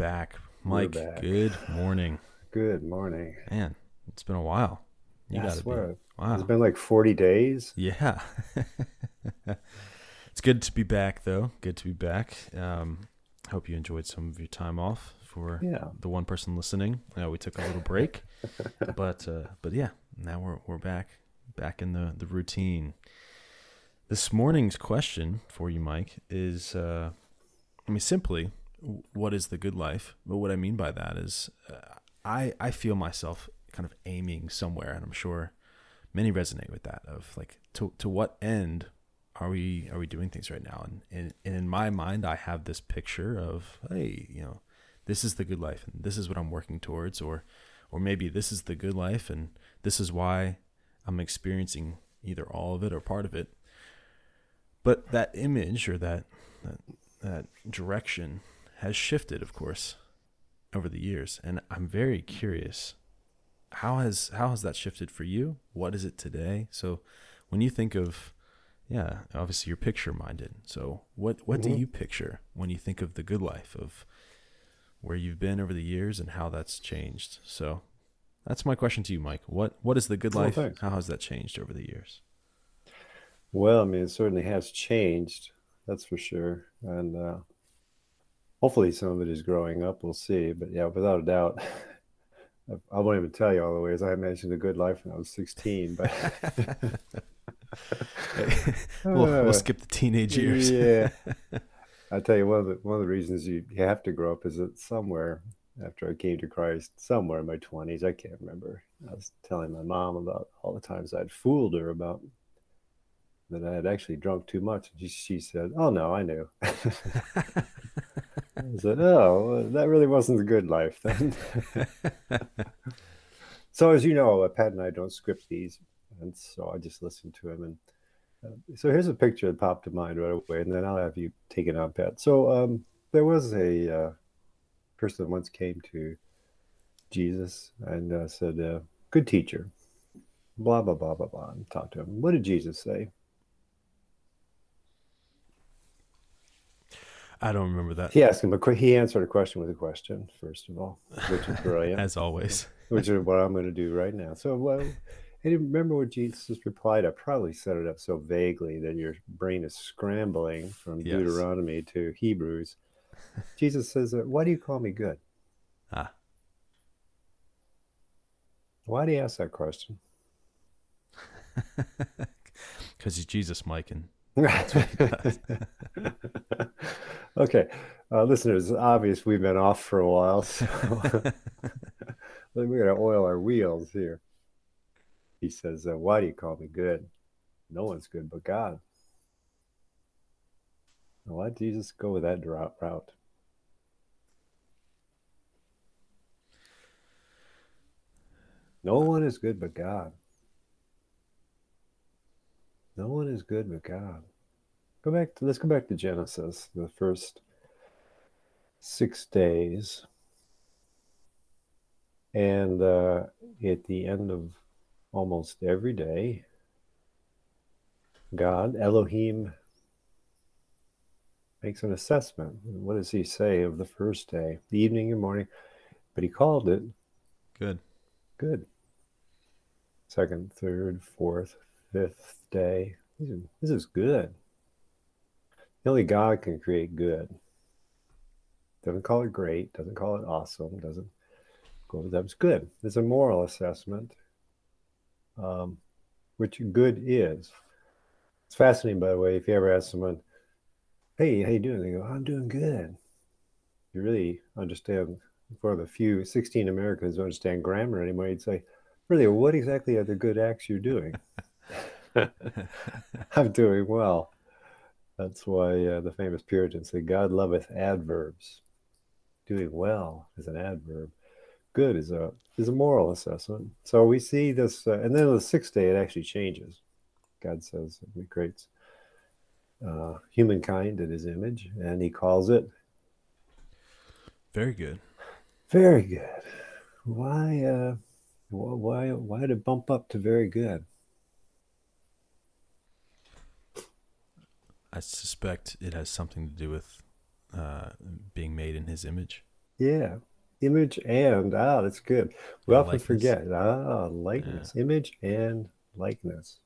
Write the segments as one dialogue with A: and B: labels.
A: Back. Mike,
B: back.
A: good morning.
B: Good morning.
A: Man, it's been a while. You
B: Yeah,
A: gotta be. Wow.
B: It's been like 40 days.
A: Yeah. it's good to be back, though. Good to be back. Um, hope you enjoyed some of your time off for
B: Yeah.
A: the one person listening. Uh, we took a little break, but uh, but yeah, now we're we're back back in the the routine. This morning's question for you, Mike, is uh, I mean simply, what is the good life? But what I mean by that is, uh, I I feel myself kind of aiming somewhere, and I'm sure many resonate with that. Of like, to to what end are we are we doing things right now? And and, and in my mind, I have this picture of hey, you know, this is the good life, and this is what I'm working towards, or or maybe this is the good life, and this is why I'm experiencing either all of it or part of it. But that image or that that, that direction has shifted, of course, over the years, and I'm very curious how has how has that shifted for you? What is it today? So when you think of yeah, obviously you're picture minded. So what what do
B: Mhm.
A: you picture when you think of the good life of where you've been over the years and how that's changed? So that's my question to you, Mike. What what is the good life? how has that changed over the years?
B: Well, I mean, it certainly has changed. That's for sure. And uh, hopefully some of it is growing up. We'll see. But yeah, without a doubt, I, won't even tell you all the ways. I mentioned a good life when I was 16, but
A: we'll,
B: Uh,
A: we'll skip the teenage years.
B: Yeah. I tell you, one of the one of the reasons you, you have to grow up is that somewhere after I came to Christ, somewhere in my twenties, I can't remember. I was telling my mom about all the times I'd fooled her about that I had actually drunk too much. And she, she said, "Oh no, I knew." I said, "Oh, that really wasn't a good life then." so as you know, Pat and I don't script these, and so I just listen to him and. Uh, so here's a picture that popped to mind right away, and then I'll have you take it on, Pat. So um, there was a uh, person that once came to Jesus and uh, said, uh, "Good teacher," blah blah blah blah blah, and talked to him. What did Jesus say?
A: I don't remember that.
B: He asked him a he answered a question with a question first of all, which is brilliant.
A: As always.
B: which is what I'm going to do right now. So, well, I didn't remember what Jesus replied. I probably set it up so vaguely that your brain is scrambling from
A: Yes.
B: Deuteronomy to Hebrews. Jesus says, uh, "Why do you call me good?"
A: Ah.
B: Why do you ask that question?
A: Because he's Jesus, Mike, and
B: okay, uh, listeners, obvious we've been off for a while, so we're going to oil our wheels here. He says, uh, Why do you call me good? No one's good but God. Why did Jesus go with that route? No one is good but God. No one is good but God. Go back to let's go back to Genesis, the first six days. And uh, at the end of almost every day, God, Elohim, makes an assessment. What does he say of the first day, the evening and morning? But he called it
A: good.
B: good. Second, third, fourth, fifth day. This is good. Only God can create good. Doesn't call it great, doesn't call it awesome, doesn't go that's good. It's a moral assessment, um, which good is. It's fascinating, by the way, if you ever ask someone, hey, how you doing? They go, I'm doing good. You really understand, for the few 16 Americans who understand grammar anymore, you'd say, really, what exactly are the good acts you're doing? I'm doing well. That's why uh, the famous Puritans say, God loveth adverbs. Doing well is an adverb. Good is a is a moral assessment. So we see this, uh, and then on the sixth day, it actually changes. God says He creates uh, humankind in His image, and He calls it
A: very good.
B: Very good. Why? Uh, why? Why did it bump up to very good?
A: I suspect it has something to do with uh, being made in His image.
B: Yeah, image and ah, that's good. We often likeness. forget ah, likeness, yeah. image and likeness.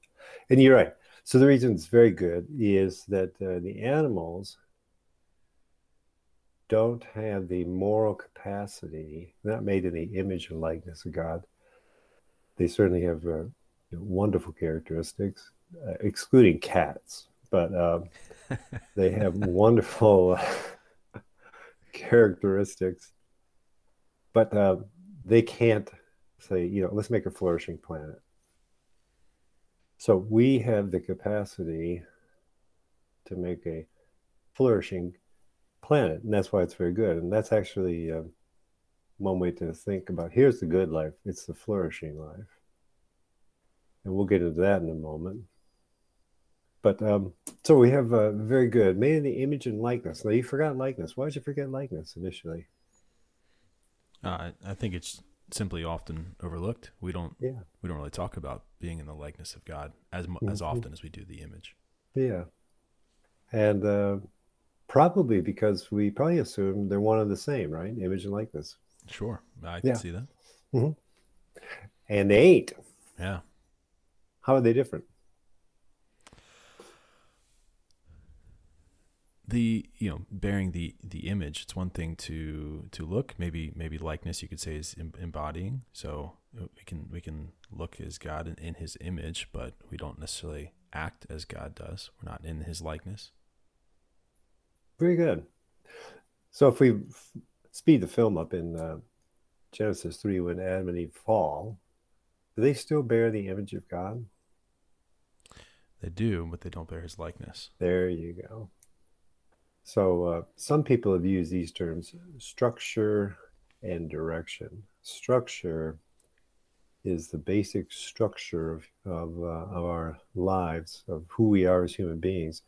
B: And you're right. So the reason it's very good is that uh, the animals don't have the moral capacity, not made in the image and likeness of God. They certainly have uh, wonderful characteristics, uh, excluding cats, but um, they have wonderful characteristics. But uh, they can't say, you know, let's make a flourishing planet. So we have the capacity to make a flourishing planet, and that's why it's very good. And that's actually uh, one way to think about. Here's the good life; it's the flourishing life, and we'll get into that in a moment. But um, so we have uh, very good made in the image and likeness. Now you forgot likeness. Why did you forget likeness initially?
A: Uh, I think it's simply often overlooked. We don't. Yeah. We don't really talk about being in the likeness of God as mm-hmm. as often as we do the image.
B: Yeah. And uh, Probably because we probably assume they're one and the same, right? Image and likeness.
A: Sure, I can yeah. see that.
B: Mm-hmm. And they ain't.
A: Yeah.
B: How are they different?
A: The you know bearing the the image it's one thing to to look maybe maybe likeness you could say is embodying so we can we can look as god in, in his image but we don't necessarily act as god does we're not in his likeness
B: very good. So if we speed the film up in uh, Genesis 3, when Adam and Eve fall, do they still bear the image of God?
A: They do, but they don't bear his likeness.
B: There you go. So uh, some people have used these terms structure and direction. Structure is the basic structure of, of, uh, of our lives, of who we are as human beings,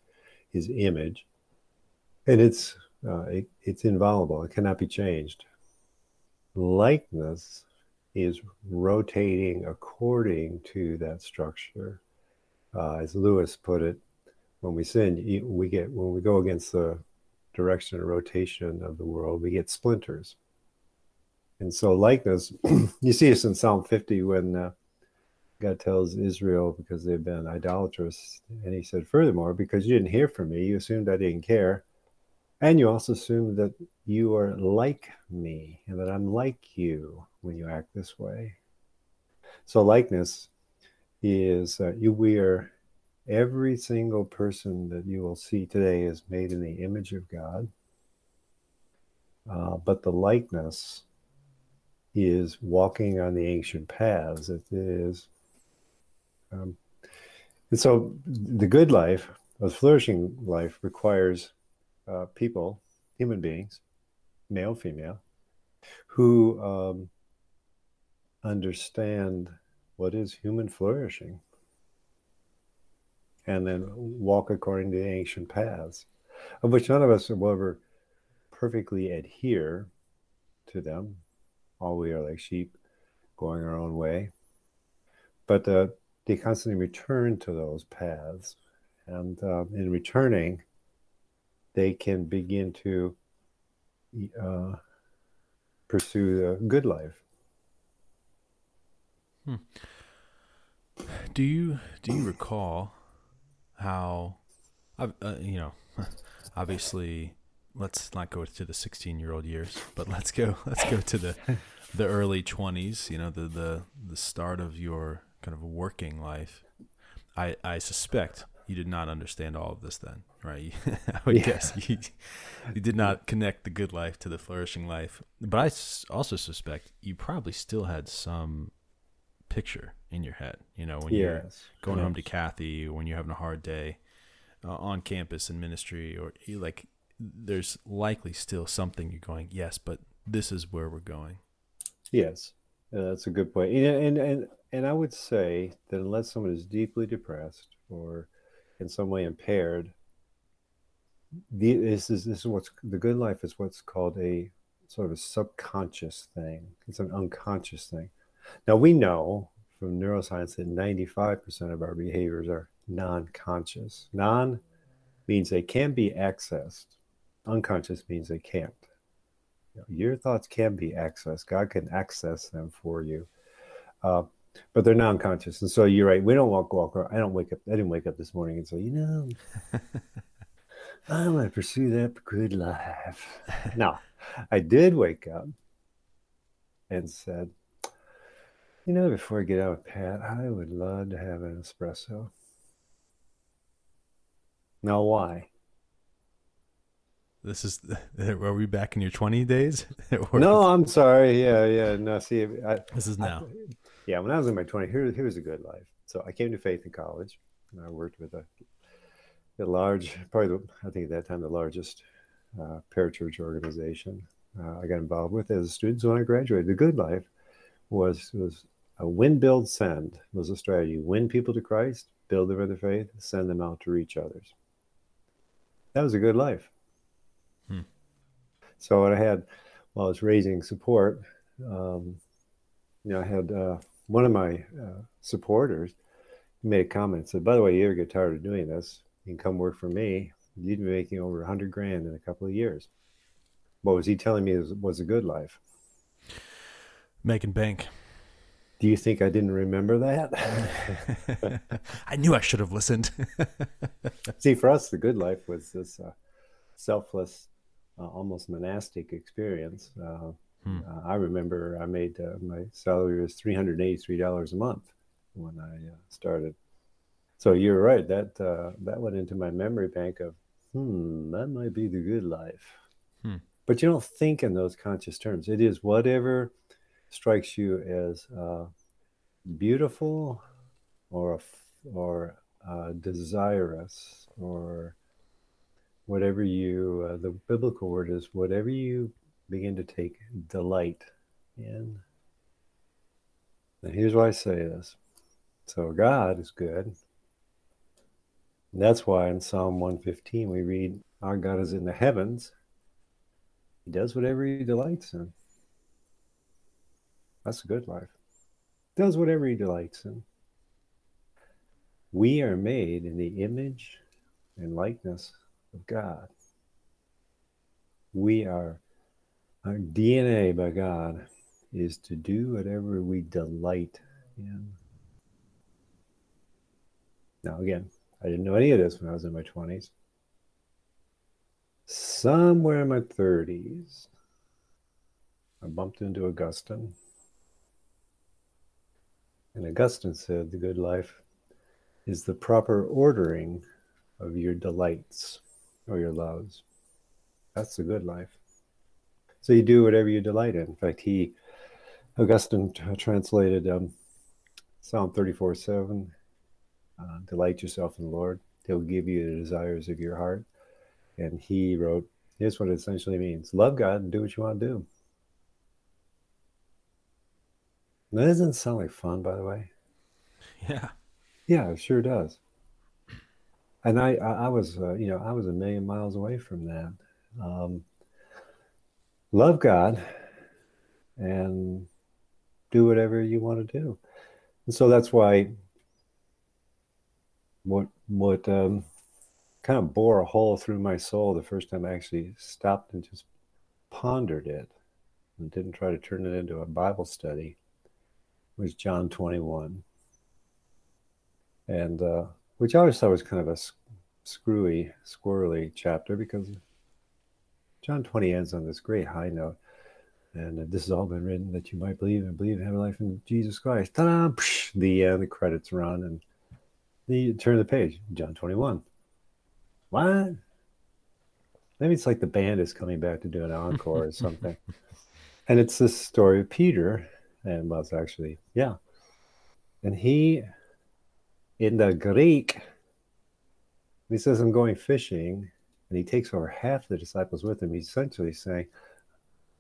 B: is image and it's uh, it, it's inviolable. It cannot be changed. Likeness is rotating according to that structure. Uh, as Lewis put it, when we sin, we get when we go against the direction and rotation of the world, we get splinters. And so, likeness, you see this in Psalm 50 when uh, God tells Israel because they've been idolatrous, and He said, "Furthermore, because you didn't hear from me, you assumed I didn't care." And you also assumed that you are like me and that I'm like you when you act this way. So, likeness is uh, you, we are every single person that you will see today is made in the image of God. Uh, but the likeness is walking on the ancient paths. It is. Um, and so the good life, the flourishing life, requires uh, people, human beings, male, female, who um, understand what is human flourishing and then walk according to the ancient paths, of which none of us will ever perfectly adhere to them. All we are like sheep going our own way. But uh, they constantly return to those paths. And uh, in returning, they can begin to uh, pursue the good life.
A: Hmm. Do you do you recall how, uh, you know, obviously, let's not go to the sixteen-year-old years, but let's go let's go to the the early twenties. You know, the the the start of your kind of working life. I I suspect you did not understand all of this then, right? I would yeah. guess you, you did not connect the good life to the flourishing life. But I also suspect you probably still had some picture in your head, you know, when yes. you're going yes. home to Kathy, when you're having a hard day. uh, on campus in ministry, or like there's likely still something you're going, yes, but this is where we're going.
B: Yes, that's a good point. And, and and and I would say that unless someone is deeply depressed or in some way impaired, the, this is this is what's the good life is what's called a sort of a subconscious thing. It's an unconscious thing. Now we know from neuroscience that 95% of our behaviors are non-conscious. Non means they can be accessed. Unconscious means they can't. Your thoughts can be accessed. God can access them for you. Uh, but they're non-conscious. And so you're right. We don't walk walk around. I don't wake up. I didn't wake up this morning and say, you know, I'm going to pursue that good life. no, I did wake up and said, you know, before I get out with Pat, I would love to have an espresso. Now, why?
A: This is, are we back in your 20 days?
B: no, I'm sorry. Yeah, yeah. No, see, I,
A: this is now.
B: I, yeah, when I was in my 20s, here, here was a good life. So I came to faith in college. And I worked with a, a large, probably, the, I think at that time, the largest uh, parachurch organization uh, I got involved with as a student. So when I graduated, the good life was was a win, build, send was a strategy. Win people to Christ, build them in the faith, send them out to reach others. That was a good life. Hmm. So what I had while I was raising support, um, you know, I had uh, one of my uh, supporters made a comment said, "By the way, you ever get tired of doing this? You can come work for me. You'd be making over a hundred grand in a couple of years." What was he telling me was, was a good life?
A: Making bank.
B: Do you think I didn't remember that?
A: I knew I should have listened.
B: See, for us, the good life was this uh, selfless, uh, almost monastic experience. Uh, hmm. Uh, I remember I made uh, my salary was three hundred eighty-three dollars a month when I uh, started. So you're right. That that went into my memory bank of, hmm, that might be the good life. Hmm. But you don't think in those conscious terms. It is whatever strikes you as uh, beautiful or or uh, desirous or whatever you uh, the biblical word is whatever you begin to take delight in. And here's why i say this. So god is good. And that's why in psalm 115 we read our god is in the heavens. He does whatever he delights in that's a good life. Does whatever he delights in. We are made in the image and likeness of God. We are, our DNA by God is to do whatever we delight in. Now, again, I didn't know any of this when I was in my 20s. Somewhere in my 30s, I bumped into Augustine and Augustine said the good life is the proper ordering of your delights or your loves. That's the good life. So you do whatever you delight in. In fact, he, Augustine t- translated um, Psalm 34 7 uh, Delight yourself in the Lord, He'll give you the desires of your heart. And he wrote, Here's what it essentially means love God and do what you want to do. That doesn't sound like fun, by the way.
A: Yeah.
B: Yeah, it sure does. And I, I, I was, uh, you know, I was a million miles away from that. Um, love God and do whatever you want to do. And so that's why what what um, kind of bore a hole through my soul the first time I actually stopped and just pondered it and didn't try to turn it into a Bible study was John 21. And uh, which I always thought was kind of a screwy, squirrely chapter because John 20 ends on this great high note. And uh, this has all been written that you might believe and believe and have a life in Jesus Christ. Ta-da! Psh, the the credits run, and then you turn the page. John 21. What? Maybe it's like the band is coming back to do an encore or something. and it's this story of Peter and was actually yeah and he in the greek He says, I'm going fishing, and he takes over half the disciples with him. He's essentially saying,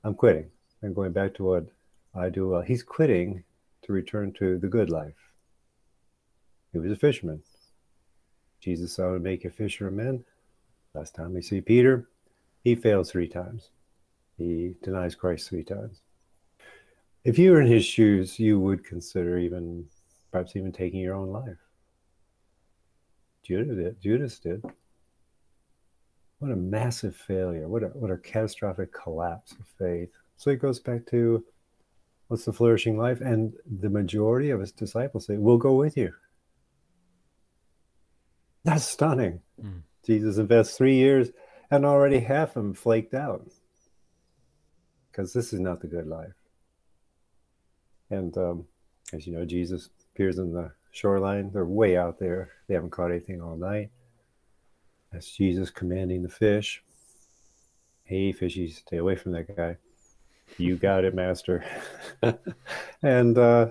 B: I'm quitting. I'm going back to what I do well. He's quitting to return to the good life. He was a fisherman. Jesus saw him make a fisher of men. Last time we see Peter, he fails three times. He denies Christ three times. If you were in his shoes, you would consider even, perhaps even taking your own life. Judas did. Judas did. What a massive failure. What a, what a catastrophic collapse of faith. So he goes back to what's the flourishing life? And the majority of his disciples say, We'll go with you. That's stunning. Mm. Jesus invests three years and already half of them flaked out because this is not the good life. And um, as you know, Jesus appears on the shoreline. They're way out there. They haven't caught anything all night. That's Jesus commanding the fish. Hey, fishies, stay away from that guy. You got it, master. and uh,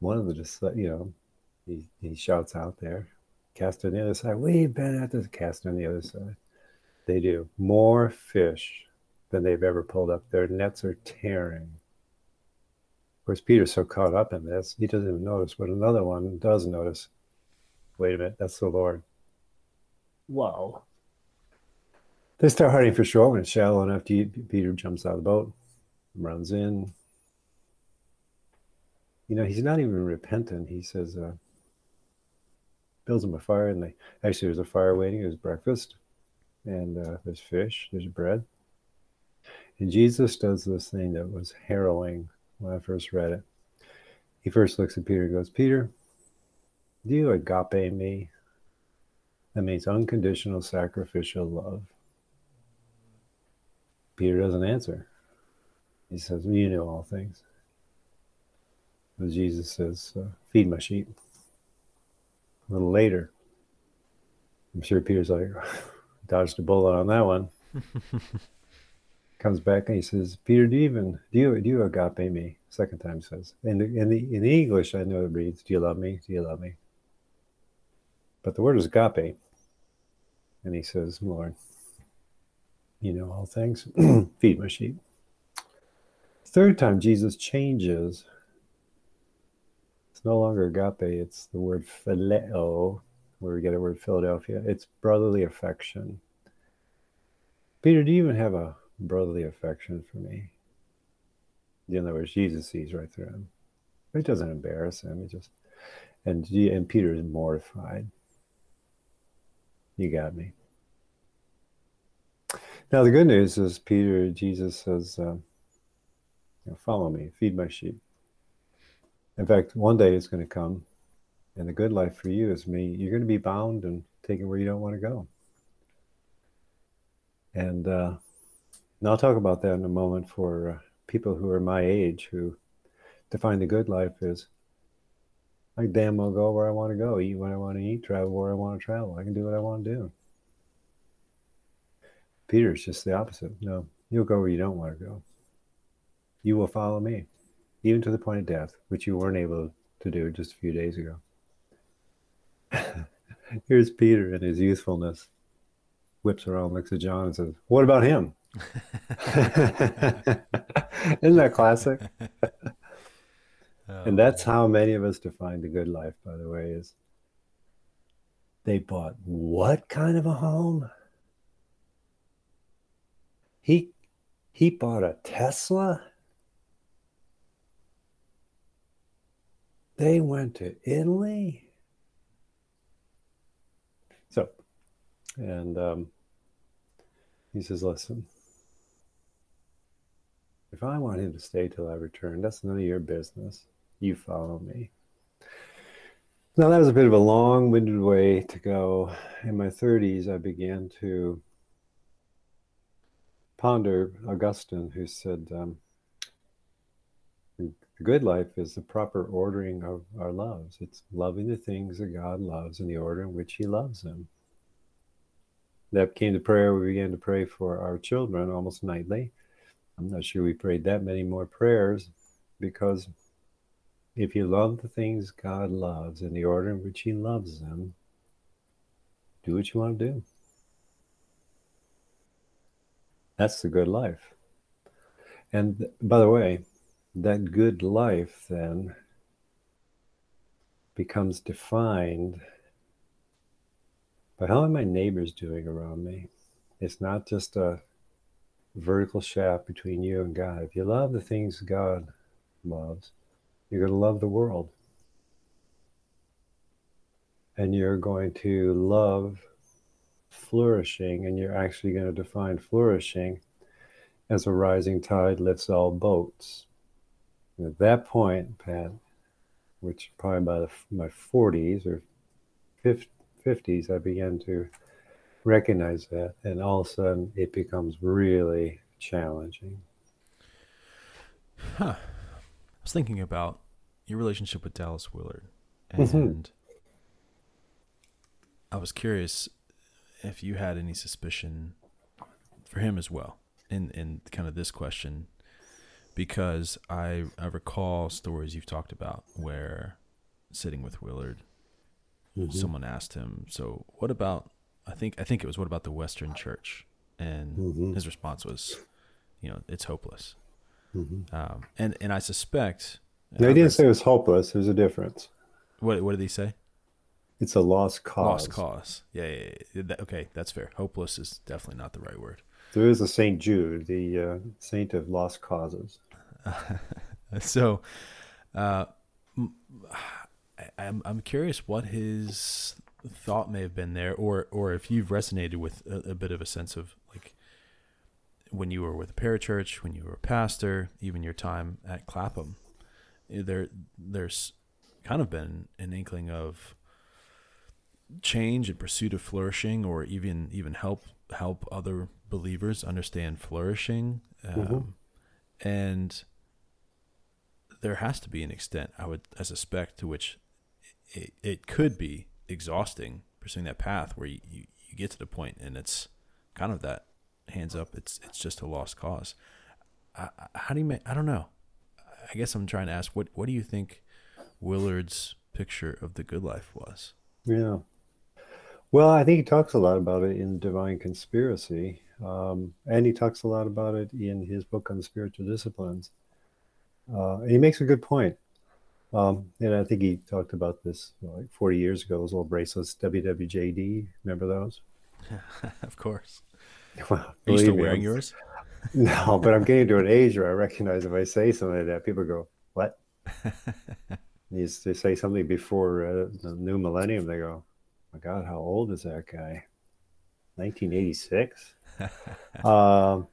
B: one of the just, you know, he, he shouts out there, cast on the other side. We've been at this cast on the other side. They do more fish than they've ever pulled up. Their nets are tearing. Course, Peter's so caught up in this, he doesn't even notice, but another one does notice. Wait a minute, that's the Lord. Wow. They start hunting for shore when it's shallow enough to eat. Peter jumps out of the boat, runs in. You know, he's not even repentant. He says, uh, builds him a fire, and they actually there's a fire waiting. There's breakfast, and uh, there's fish, there's bread. And Jesus does this thing that was harrowing when I first read it. He first looks at Peter and goes, Peter, do you agape me? That means unconditional sacrificial love. Peter doesn't answer. He says, well, You know all things. But Jesus says, uh, Feed my sheep. A little later, I'm sure Peter's like, dodged a bullet on that one. Comes back and he says, Peter, do you even do you do you agape me? Second time says. In the, in the English, I know it reads, Do you love me? Do you love me? But the word is agape. And he says, Lord, you know all things. Feed my sheep. Third time, Jesus changes. It's no longer agape, it's the word phileo, where we get the word Philadelphia. It's brotherly affection. Peter, do you even have a brotherly affection for me? In other words, Jesus sees right through him. It doesn't embarrass him. He just and and Peter is mortified. You got me. Now the good news is Peter, Jesus says, uh, "Follow me, feed my sheep." In fact, one day it's going to come, and the good life for you is me. You're going to be bound and taken where you don't want to go. And uh, and I'll talk about that in a moment for uh, people who are my age who define the good life is I damn well go where I want to go, eat what I want to eat, travel where I want to travel. I can do what I want to do. Peter's just the opposite. No, you'll go where you don't want to go. You will follow me, even to the point of death, which you weren't able to do just a few days ago. Here's Peter in his youthfulness, whips around, looks at John, and says, What about him? Isn't that classic? And that's how many of us define the good life, by the way, is they bought what kind of a home? He he bought a Tesla. They went to Italy. So, and um, he says, listen, if I want him to stay till I return, that's none of your business. You follow me. Now, that was a bit of a long winded way to go. In my 30s, I began to ponder Augustine, who said, um, The good life is the proper ordering of our loves. It's loving the things that God loves in the order in which He loves them. That became the prayer we began to pray for our children almost nightly. I'm not sure we prayed that many more prayers because if you love the things God loves in the order in which He loves them, do what you want to do. That's the good life. And by the way, that good life then becomes defined by how are my neighbors doing around me? It's not just a vertical shaft between you and God. If you love the things God loves, you're going to love the world. And you're going to love flourishing, and you're actually going to define flourishing as a rising tide lifts all boats. And at that point, Pat, which probably by the, my 40s or 50s, I began to recognize that. And all of a sudden, it becomes really challenging.
A: Huh. I was thinking about your relationship with Dallas Willard. And mm-hmm. I was curious if you had any suspicion for him as well in, in kind of this question because I I recall stories you've talked about where sitting with Willard, mm-hmm. someone asked him, "So what about?" I think I think it was what about the Western Church, and mm-hmm. his response was, "You know, it's hopeless." Mm-hmm. Um, and and I suspect.
B: He didn't say it was hopeless. There's a difference.
A: What what did he say?
B: It's a lost cause.
A: Lost cause. Yeah, yeah, yeah. That, okay, that's fair. Hopeless is definitely not the right word.
B: There is a Saint Jude, the uh, saint of lost causes.
A: so, uh, I'm I'm curious what his thought may have been there, or or if you've resonated with a, a bit of a sense of like when you were with a parachurch, when you were a pastor, even your time at Clapham, eh, there there's kind of been an inkling of change and pursuit of flourishing, or even even help help other believers understand flourishing. Mm-hmm. Um, mm-hmm. And there has to be an extent, I would, I suspect, to which it, it could be exhausting pursuing that path where you, you, you get to the point and it's kind of that hands up. It's it's just a lost cause. I, how do you make? I don't know. I guess I'm trying to ask what what do you think Willard's picture of the good life was?
B: Yeah. Well, I think he talks a lot about it in Divine Conspiracy, um, and he talks a lot about it in his book on spiritual disciplines. Uh, and he makes a good point. Um, and I think he talked about this like 40 years ago, those little bracelets, WWJD. Remember those?
A: of course.
B: Well,
A: Are you still wearing yours?
B: no, but I'm getting to an age where I recognize if I say something like that, people go, What? you say something before uh, the new millennium, they go, My God, how old is that guy? 1986? um,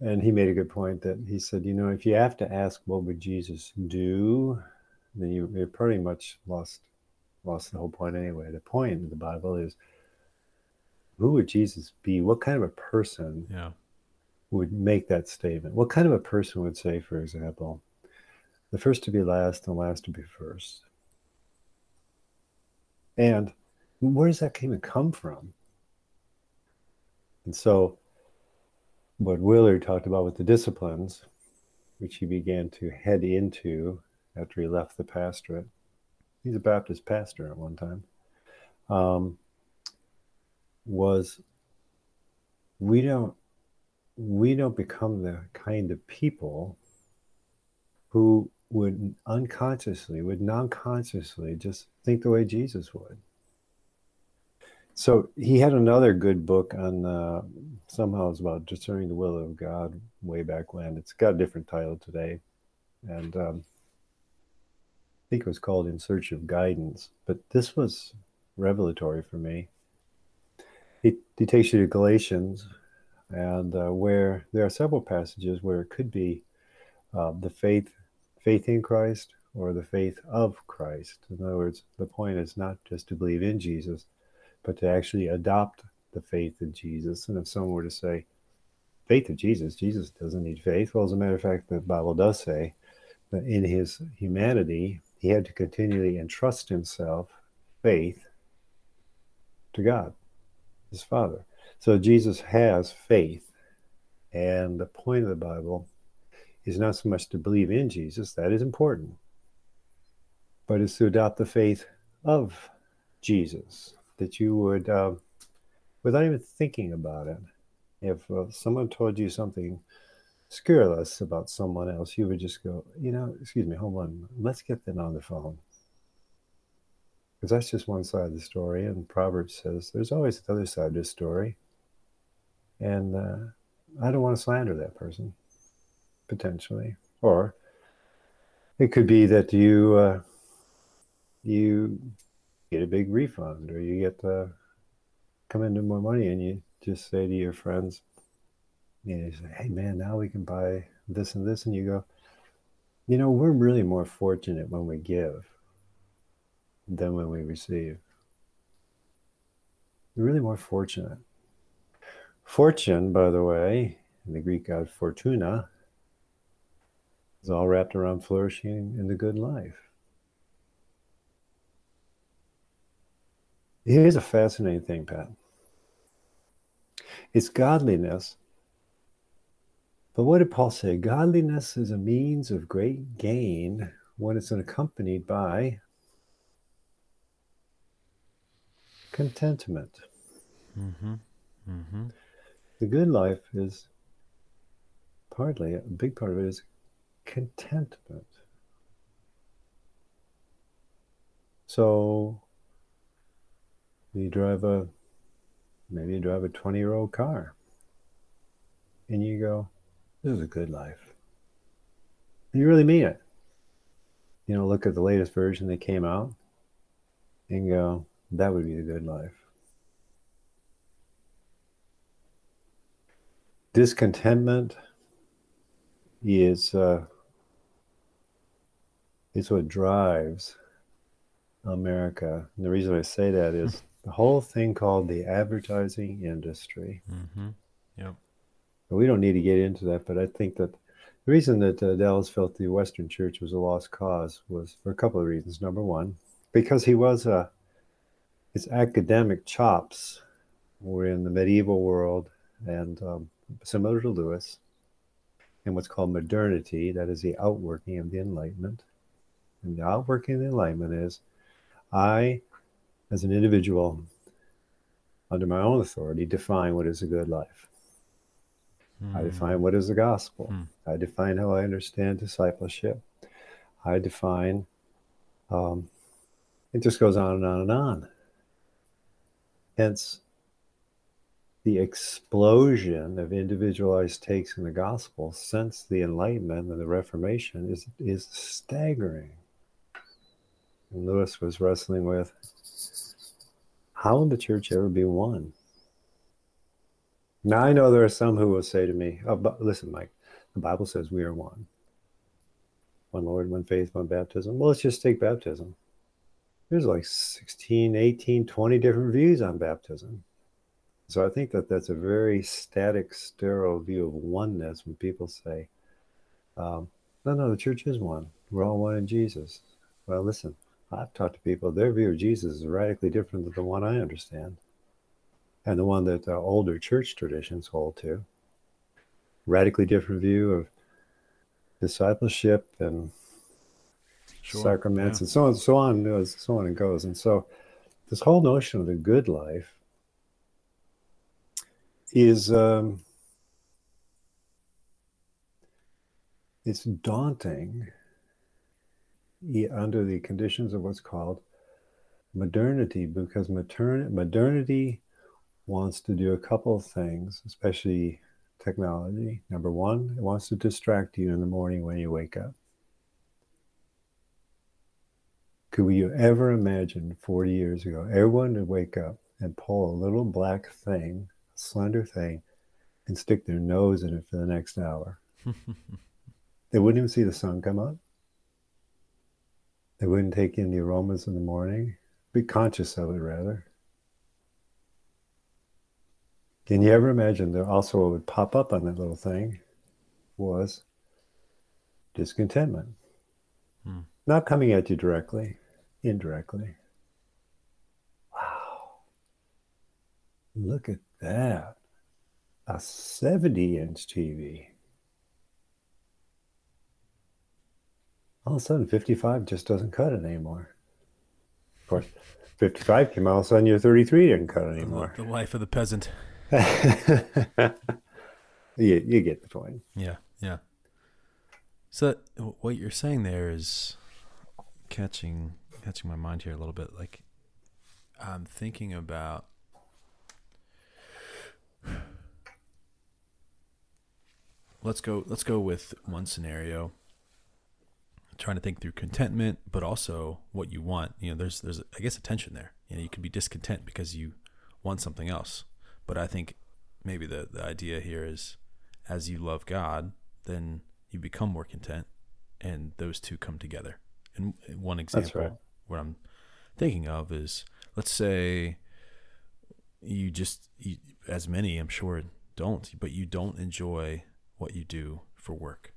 B: and he made a good point that he said, you know, if you have to ask what would Jesus do, then you, you pretty much lost lost the whole point anyway. The point in the Bible is who would Jesus be? What kind of a person
A: yeah.
B: would make that statement? What kind of a person would say, for example, the first to be last and the last to be first? And where does that even come from? And so what Willard talked about with the disciplines, which he began to head into after he left the pastorate. He's a Baptist pastor at one time. Um, was we don't we don't become the kind of people who would unconsciously, would non-consciously just think the way Jesus would. So he had another good book on uh, somehow it's about discerning the will of God way back when. It's got a different title today, and um, I think it was called In Search of Guidance. But this was revelatory for me. He, he takes you to Galatians, and uh, where there are several passages where it could be uh, the faith faith in Christ or the faith of Christ. In other words, the point is not just to believe in Jesus but to actually adopt the faith of Jesus. And if someone were to say, faith of Jesus, Jesus doesn't need faith. Well, as a matter of fact, the Bible does say that in his humanity, he had to continually entrust himself, faith, to God, his Father. So Jesus has faith. And the point of the Bible is not so much to believe in Jesus, that is important, but it's to adopt the faith of Jesus. That you would, uh, without even thinking about it, if uh, someone told you something scurrilous about someone else, you would just go, you know, excuse me, hold on, let's get them on the phone. Because that's just one side of the story. And Proverbs says there's always the other side of the story. And uh, I don't want to slander that person, potentially. Or it could be that you uh, you get a big refund, or you get to come into more money, and you just say to your friends, you know, you say, "Hey, man, now we can buy this and this," and you go, "You know, we're really more fortunate when we give than when we receive. We're really more fortunate." Fortune, by the way, in the Greek god Fortuna, is all wrapped around flourishing in the good life. Here's a fascinating thing, Pat. It's godliness. But what did Paul say? Godliness is a means of great gain when it's accompanied by contentment. Mm-hmm. Mm-hmm. The good life is partly, a big part of it is contentment. So you drive a maybe you drive a 20 year old car and you go, This is a good life. And you really mean it. You know, look at the latest version that came out and go, That would be the good life. Discontentment is uh, is what drives America. And the reason I say that is the whole thing called the advertising industry.
A: Mm-hmm. Yep.
B: We don't need to get into that, but I think that the reason that uh, Dallas felt the Western Church was a lost cause was for a couple of reasons. Number one, because he was a uh, his academic chops were in the medieval world and um, similar to Lewis in what's called modernity, that is the outworking of the Enlightenment. And the outworking of the Enlightenment is I, as an individual, under my own authority, define what is a good life. Mm. I hmm. define what is the gospel. Mm. I define how I understand discipleship. I define, um, it just goes on and on and on. Hence, the explosion of individualized takes in the gospel since the Enlightenment and the Reformation is, is staggering. And Lewis was wrestling with how will the church ever be one? Now, I know there are some who will say to me, oh, but listen, Mike, the Bible says we are one. One Lord, one faith, one baptism. Well, let's just take baptism. There's like 16, 18, 20 different views on baptism. So I think that that's a very static, sterile view of oneness when people say, um, no, no, the church is one. We're all one in Jesus. Well, listen, I've talked to people, their view of Jesus is radically different than the one I understand and the one that uh, older church traditions hold to. Radically different view of discipleship and sure, sacraments yeah. and so on, so on, so on and goes. And so this whole notion of the good life is um, it's daunting under the conditions of what's called modernity because matern- modernity wants to do a couple of things especially technology number one it wants to distract you in the morning when you wake up could you ever imagine 40 years ago everyone would wake up and pull a little black thing a slender thing and stick their nose in it for the next hour. they wouldn't even see the sun come up. They wouldn't take in the aromas in the morning, be conscious of it rather. Can you ever imagine that also what would pop up on that little thing was discontentment? Hmm. Not coming at you directly, indirectly. Wow. Look at that. A 70 inch TV. All of a sudden, 55 just doesn't cut it anymore. Of course, 55 came out, all of a sudden you're 33, didn't cut anymore.
A: The life of the peasant.
B: you, you get the point.
A: Yeah, yeah. So what you're saying there is catching catching my mind here a little bit. Like I'm thinking about let's go let's go with one scenario trying to think through contentment but also what you want. You know there's there's i guess a tension there. You know you can be discontent because you want something else. But i think maybe the the idea here is as you love god then you become more content and those two come together. And one example right. what i'm thinking of is let's say you just you, as many i'm sure don't but you don't enjoy what you do for work.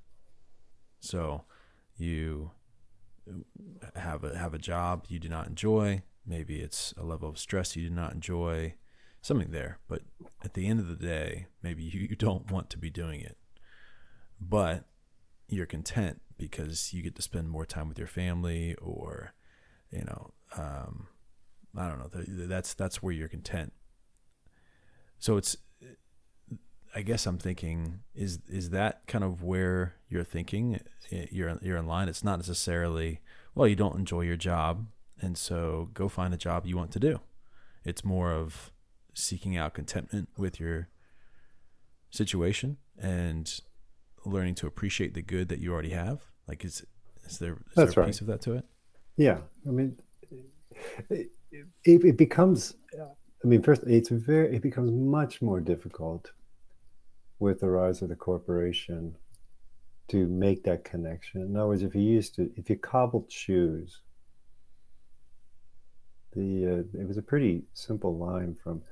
A: So you have a have a job you do not enjoy. Maybe it's a level of stress you do not enjoy. Something there. But at the end of the day maybe you, you don't want to be doing it. But you're content because you get to spend more time with your family or you know um, i don't know. That's that's where you're content. So it's I guess I'm thinking is is that kind of where you're thinking you're you're in line. It's not necessarily well you don't enjoy your job and so go find a job you want to do. It's more of seeking out contentment with your situation and learning to appreciate the good that you already have. Like is is there is That's there a right. piece of that to it?
B: Yeah, I mean, it, it, it becomes. I mean, first, it's very. It becomes much more difficult with the rise of the corporation to make that connection. In other words, if you used to, if you cobbled shoes, the uh, it was a pretty simple line from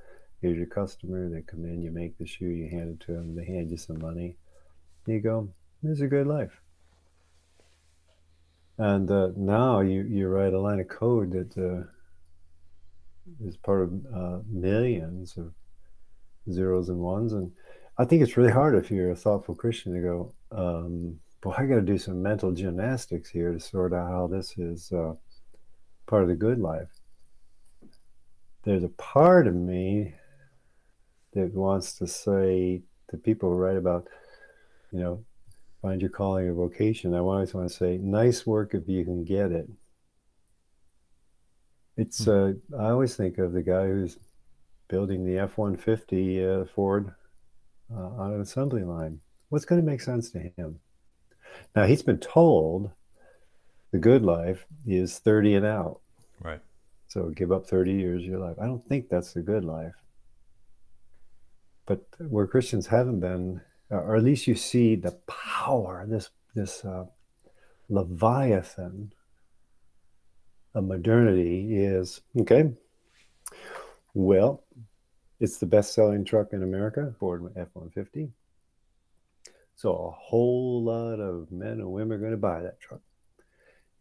B: here's your customer, they come in, you make the shoe, you hand it to them, they hand you some money, you go, this is a good life. And uh, now you, you write a line of code that uh, is part of uh, millions of zeros and ones, and I think it's really hard if you're a thoughtful Christian to go, um, boy, I got to do some mental gymnastics here to sort out how this is uh, part of the good life. There's a part of me that wants to say to people who write about, you know, find your calling or vocation. I always want to say, nice work if you can get it. It's, hmm. uh, I always think of the guy who's building the F 150 uh, Ford uh, on an assembly line. What's going to make sense to him? Now, he's been told the good life is 30 and out.
A: Right.
B: So give up 30 years of your life. I don't think that's the good life. But where Christians haven't been, or at least you see the power, this, this uh, leviathan of modernity is okay, well, it's the best selling truck in America, Ford F 150. So a whole lot of men and women are going to buy that truck.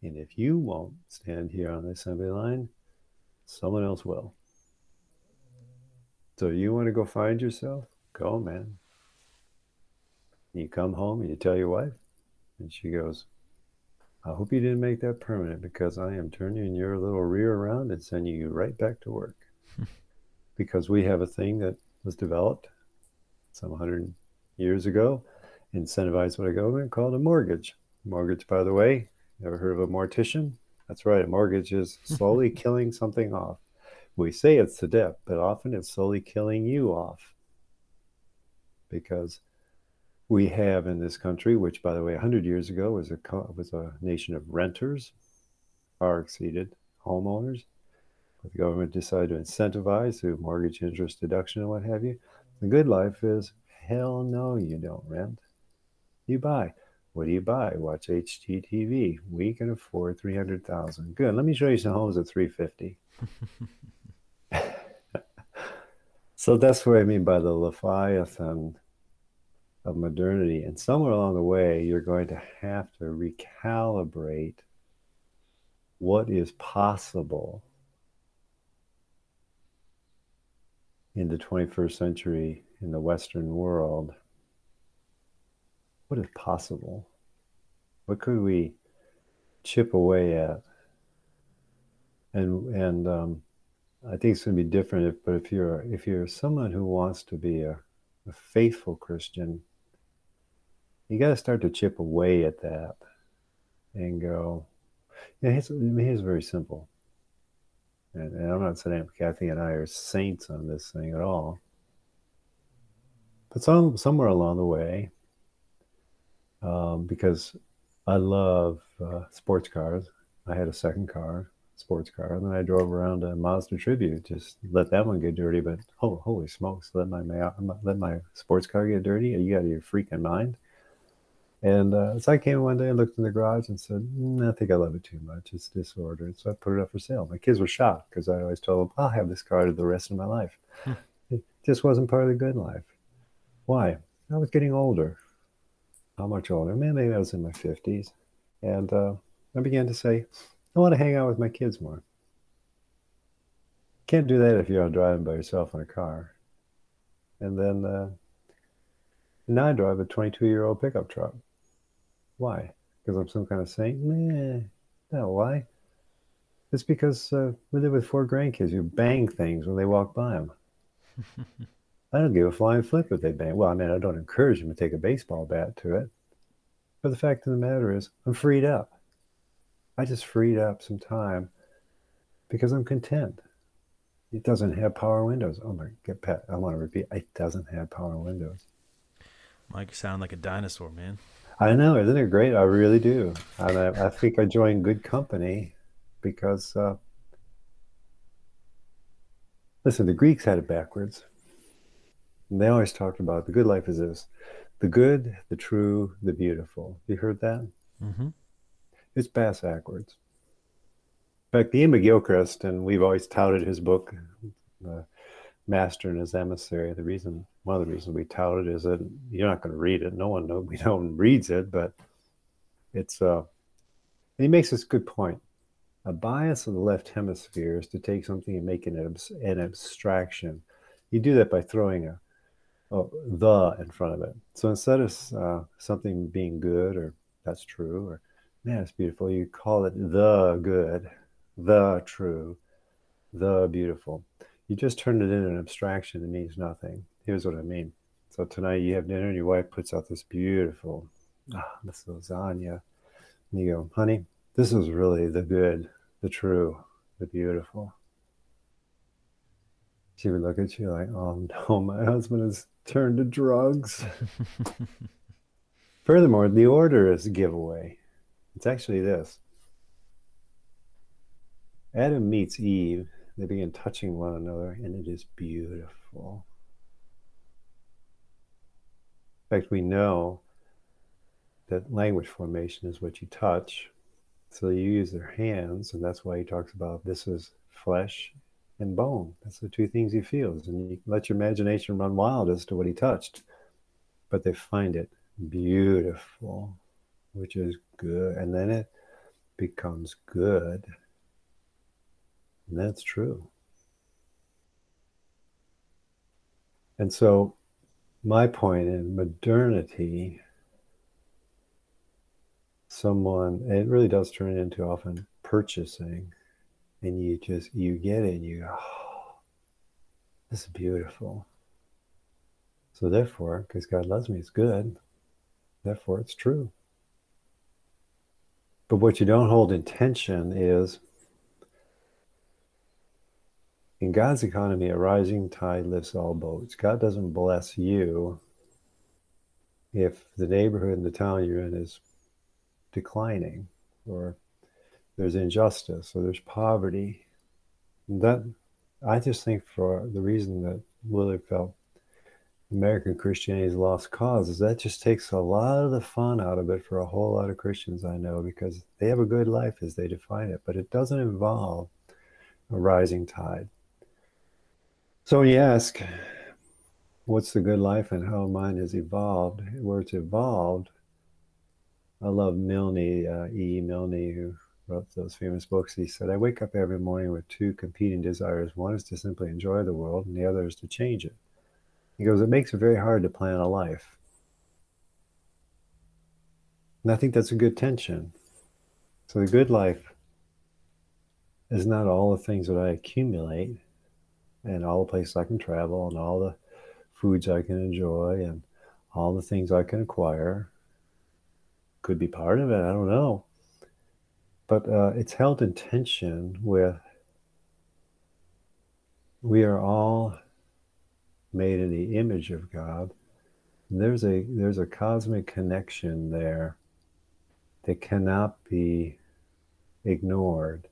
B: And if you won't stand here on the assembly line, someone else will. So you want to go find yourself? Go, man. You come home and you tell your wife, and she goes, I hope you didn't make that permanent because I am turning your little rear around and sending you right back to work. because we have a thing that was developed some 100 years ago, incentivized by government, called a mortgage. Mortgage, by the way, ever heard of a mortician? That's right, a mortgage is slowly killing something off. We say it's the debt, but often it's slowly killing you off. Because we have in this country, which, by the way, 100 years ago was a, was a nation of renters, far exceeded homeowners the government decided to incentivize through mortgage interest deduction and what have you. The good life is hell no, you don't rent. You buy. What do you buy? Watch HGTV. We can afford three hundred thousand. Good. Let me show you some homes at three fifty. so that's what I mean by the leviathan of modernity. And somewhere along the way, you're going to have to recalibrate what is possible in the 21st century in the Western world, what is possible? What could we chip away at? And and um, I think it's going to be different. If, but if you're if you're someone who wants to be a, a faithful Christian, you got to start to chip away at that and go. Yeah, here's, here's very simple. And, and I'm not saying Kathy and I are saints on this thing at all. But some somewhere along the way, um, because I love uh, sports cars. I had a second car, sports car, and then I drove around a Mazda Tribute. Just let that one get dirty, but oh, holy smokes, let my let my sports car get dirty? Are you out of your freaking mind? And uh, so I came one day and looked in the garage and said, mm, I think I love it too much. It's disordered. So I put it up for sale. My kids were shocked because I always told them, I'll have this car for the rest of my life. Hmm. it just wasn't part of the good life. Why? I was getting older. How much older? Man, maybe I was in my 50s. And uh, I began to say, I want to hang out with my kids more. Can't do that if you're out driving by yourself in a car. And then uh, now I drive a 22 year old pickup truck. Why? Because I'm some kind of saint? Nah, no, why? It's because uh, we live with four grandkids who bang things when they walk by them. I don't give a flying flip if they bang. Well, I mean, I don't encourage them to take a baseball bat to it. But the fact of the matter is, I'm freed up. I just freed up some time because I'm content. It doesn't have power windows. Oh my, get Pat. I want to repeat. It doesn't have power windows.
A: Mike, you sound like a dinosaur, man.
B: I know, isn't it great? I really do. And I, I think I joined good company because, uh, listen, the Greeks had it backwards. And they always talked about the good life is this the good, the true, the beautiful. You heard that? Mm-hmm. It's bass backwards. In fact, McGilchrist, and we've always touted his book, The Master and His Emissary. The reason, one of the reasons we tout it is that you're not going to read it. No one knows, we no one reads it, but it's, uh, he makes this good point. A bias of the left hemisphere is to take something and make an, an abstraction. You do that by throwing a the in front of it. So instead of uh, something being good or that's true or man, it's beautiful, you call it the good, the true, the beautiful. You just turn it into an abstraction that means nothing. Here's what I mean. So tonight you have dinner and your wife puts out this beautiful, ah, this lasagna. And you go, honey, this is really the good, the true, the beautiful. She would look at you like, oh no, my husband has turned to drugs. Furthermore, the order is a giveaway. It's actually this Adam meets Eve, they begin touching one another, and it is beautiful. In fact, we know that language formation is what you touch. So you use their hands, and that's why he talks about this is flesh and bone. That's the two things he feels. And you let your imagination run wild as to what he touched. But they find it beautiful, which is good. And then it becomes good. And that's true. And so, my point in modernity, someone, it really does turn into often purchasing and you just you get it you go oh, this is beautiful. So therefore because god loves me it's good. Therefore it's true. But what you don't hold in tension is in god's economy a rising tide lifts all boats god doesn't bless you if the neighborhood and the town you're in is declining or there's injustice or there's poverty. That I just think for the reason that Willard felt American Christianity's lost cause is that just takes a lot of the fun out of it for a whole lot of Christians I know because they have a good life as they define it, but it doesn't involve a rising tide. So when you ask, what's the good life and how mine has evolved, where it's evolved, I love Milne, uh, E. Milne, who wrote those famous books, he said, I wake up every morning with two competing desires. One is to simply enjoy the world, and the other is to change it. He goes, It makes it very hard to plan a life. And I think that's a good tension. So the good life is not all the things that I accumulate, and all the places I can travel and all the foods I can enjoy and all the things I can acquire. Could be part of it, I don't know. But uh, it's held in tension with we are all made in the image of God. There's a there's a cosmic connection there that cannot be ignored.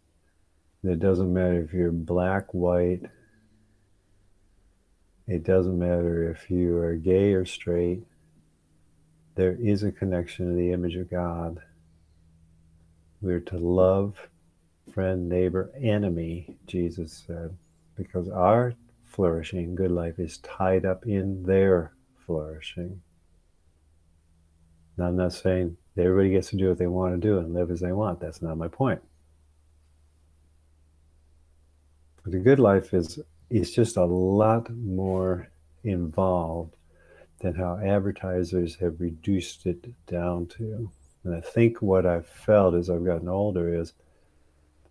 B: It doesn't matter if you're black, white, it doesn't matter if you are gay or straight, there is a connection to the image of God. We're to love friend, neighbor, enemy, Jesus said, because our flourishing, good life, is tied up in their flourishing. Now, I'm not saying everybody gets to do what they want to do and live as they want. That's not my point. But the good life is is just a lot more involved than how advertisers have reduced it down to. And I think what I've felt as I've gotten older is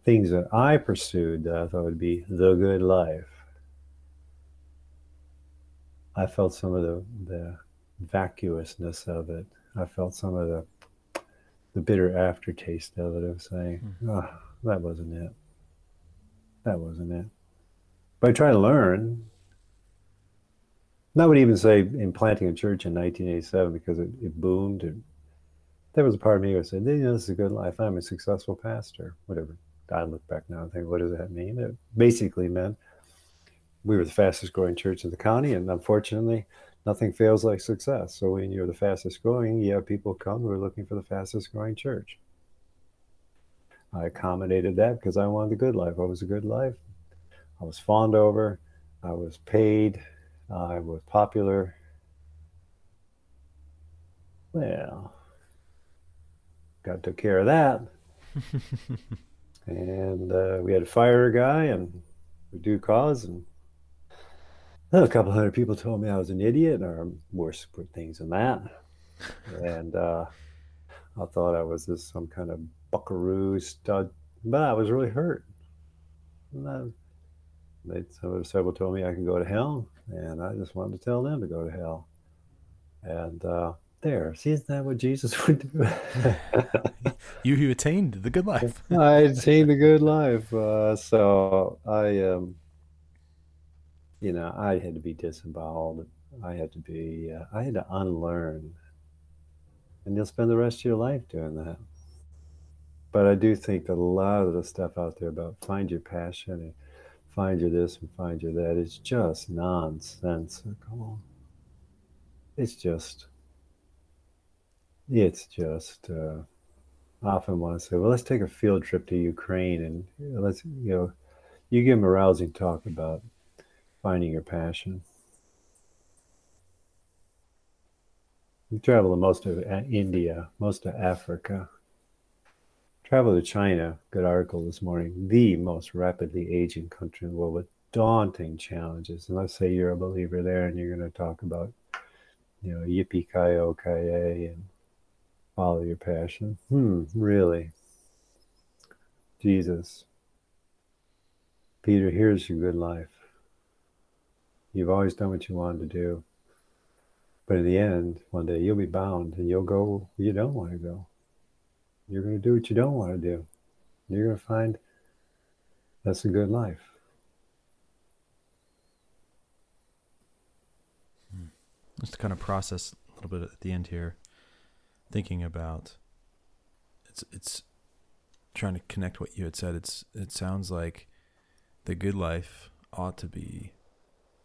B: things that I pursued that I thought would be the good life. I felt some of the, the vacuousness of it. I felt some of the the bitter aftertaste of it of saying, mm-hmm. oh, that wasn't it. That wasn't it. But I try to learn. I would even say in planting a church in 1987 because it, it boomed. And there was a part of me who said, you know, this is a good life. I'm a successful pastor, whatever. I look back now and think, what does that mean? It basically meant we were the fastest growing church in the county. And unfortunately, nothing fails like success. So when you're the fastest growing, you have people come who are looking for the fastest growing church. I accommodated that because I wanted the good life. I was a good life. I was fawned over, I was paid, I was popular. Well, God took care of that. and uh, we had to fire a guy and we do cause and a couple hundred people told me I was an idiot or worse things than that. and uh, I thought I was this some kind of buckaroo stud, but I was really hurt. They several told me I can go to hell, and I just wanted to tell them to go to hell. And uh, there, see, isn't that what Jesus would do?
A: you you attained the good life.
B: I attained the good life. Uh, so I, um, you know, I had to be disemboweled. I had to be. Uh, I had to unlearn. And you'll spend the rest of your life doing that. But I do think that a lot of the stuff out there about find your passion and find you this and find you that. It's just nonsensical. It's just, it's just, uh, often want to say, well, let's take a field trip to Ukraine and let's, you know, you give them a rousing talk about finding your passion. We travel to most of uh, India, most of Africa, Travel to China, good article this morning, the most rapidly aging country in the world with daunting challenges. And let's say you're a believer there and you're going to talk about, you know, yippee ki ki and follow your passion. Hmm, really? Jesus. Peter, here's your good life. You've always done what you wanted to do. But in the end, one day you'll be bound and you'll go where you don't want to go. You're going to do what you don't want to do. You're going to find that's a good life.
A: Hmm. Just to kind of process a little bit at the end here, thinking about it's it's trying to connect what you had said. It's it sounds like the good life ought to be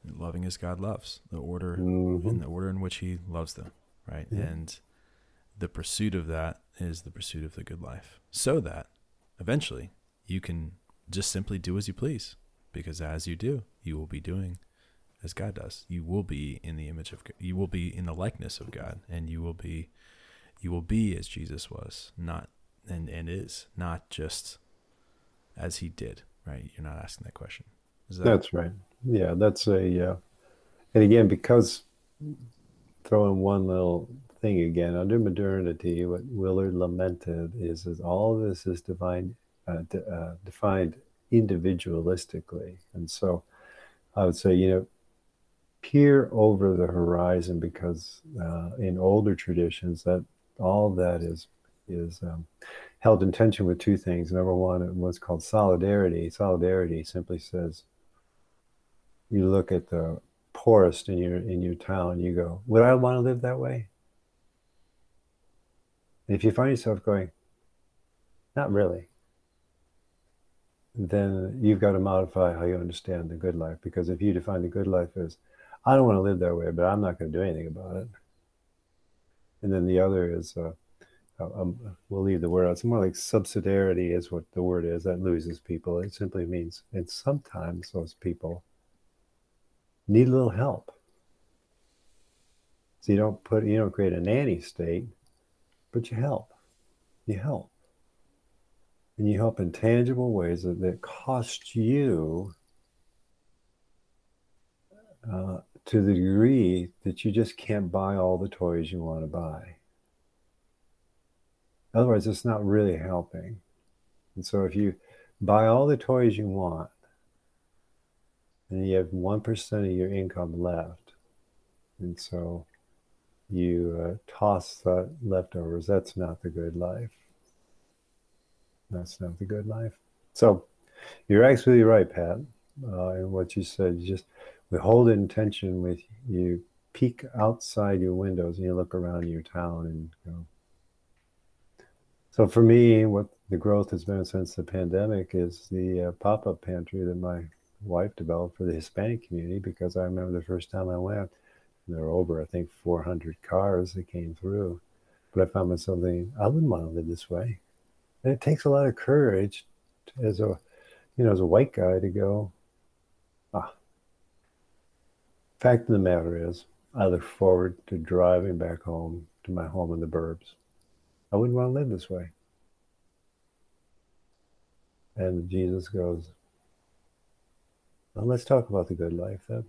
A: loving as God loves, the order mm-hmm. in the order in which He loves them, right? Yeah. And the pursuit of that is the pursuit of the good life so that eventually you can just simply do as you please because as you do you will be doing as God does. You will be in the image of you will be in the likeness of God and you will be you will be as Jesus was not and and is not just as he did right? You're not asking that question.
B: That that's right. Yeah that's a uh, and again because throwing one little thing again. Under modernity, what Willard lamented is that all this is defined, uh, de- uh, defined individualistically. And so I would say, you know, peer over the horizon because uh, in older traditions, that all that is is um, held in tension with two things. Number one, what's called solidarity. Solidarity simply says you look at the poorest in your in your town, you go, "Would I want to live that way?" And if you find yourself going, "Not really," then you've got to modify how you understand the good life. Because if you define the good life as, "I don't want to live that way, but I'm not going to do anything about it," and then the other is, uh, um, we'll leave the word out. It's more like subsidiarity is what the word is. That loses people. It simply means, and sometimes those people need a little help. So you don't put, you don't create a nanny state, but you help. You help. And you help in tangible ways that, that cost you uh, to the degree that you just can't buy all the toys you want to buy. Otherwise, it's not really helping. And so if you buy all the toys you want, and you have 1% of your income left, and so you uh, toss the leftovers, that's not the good life. That's not the good life. So you're absolutely right, Pat, uh, in what you said. You just we hold it in tension with you peek outside your windows and you look around your town and go, so for me, what the growth has been since the pandemic is the uh, pop-up pantry that my wife developed for the Hispanic community because I remember the first time I went, there were over I think 400 cars that came through, but I found myself thinking I wouldn't want to live this way, and it takes a lot of courage to, as a you know as a white guy to go. Ah. Fact of the matter is, I look forward to driving back home to my home in the burbs. I wouldn't want to live this way. And Jesus goes, well, let's talk about the good life then.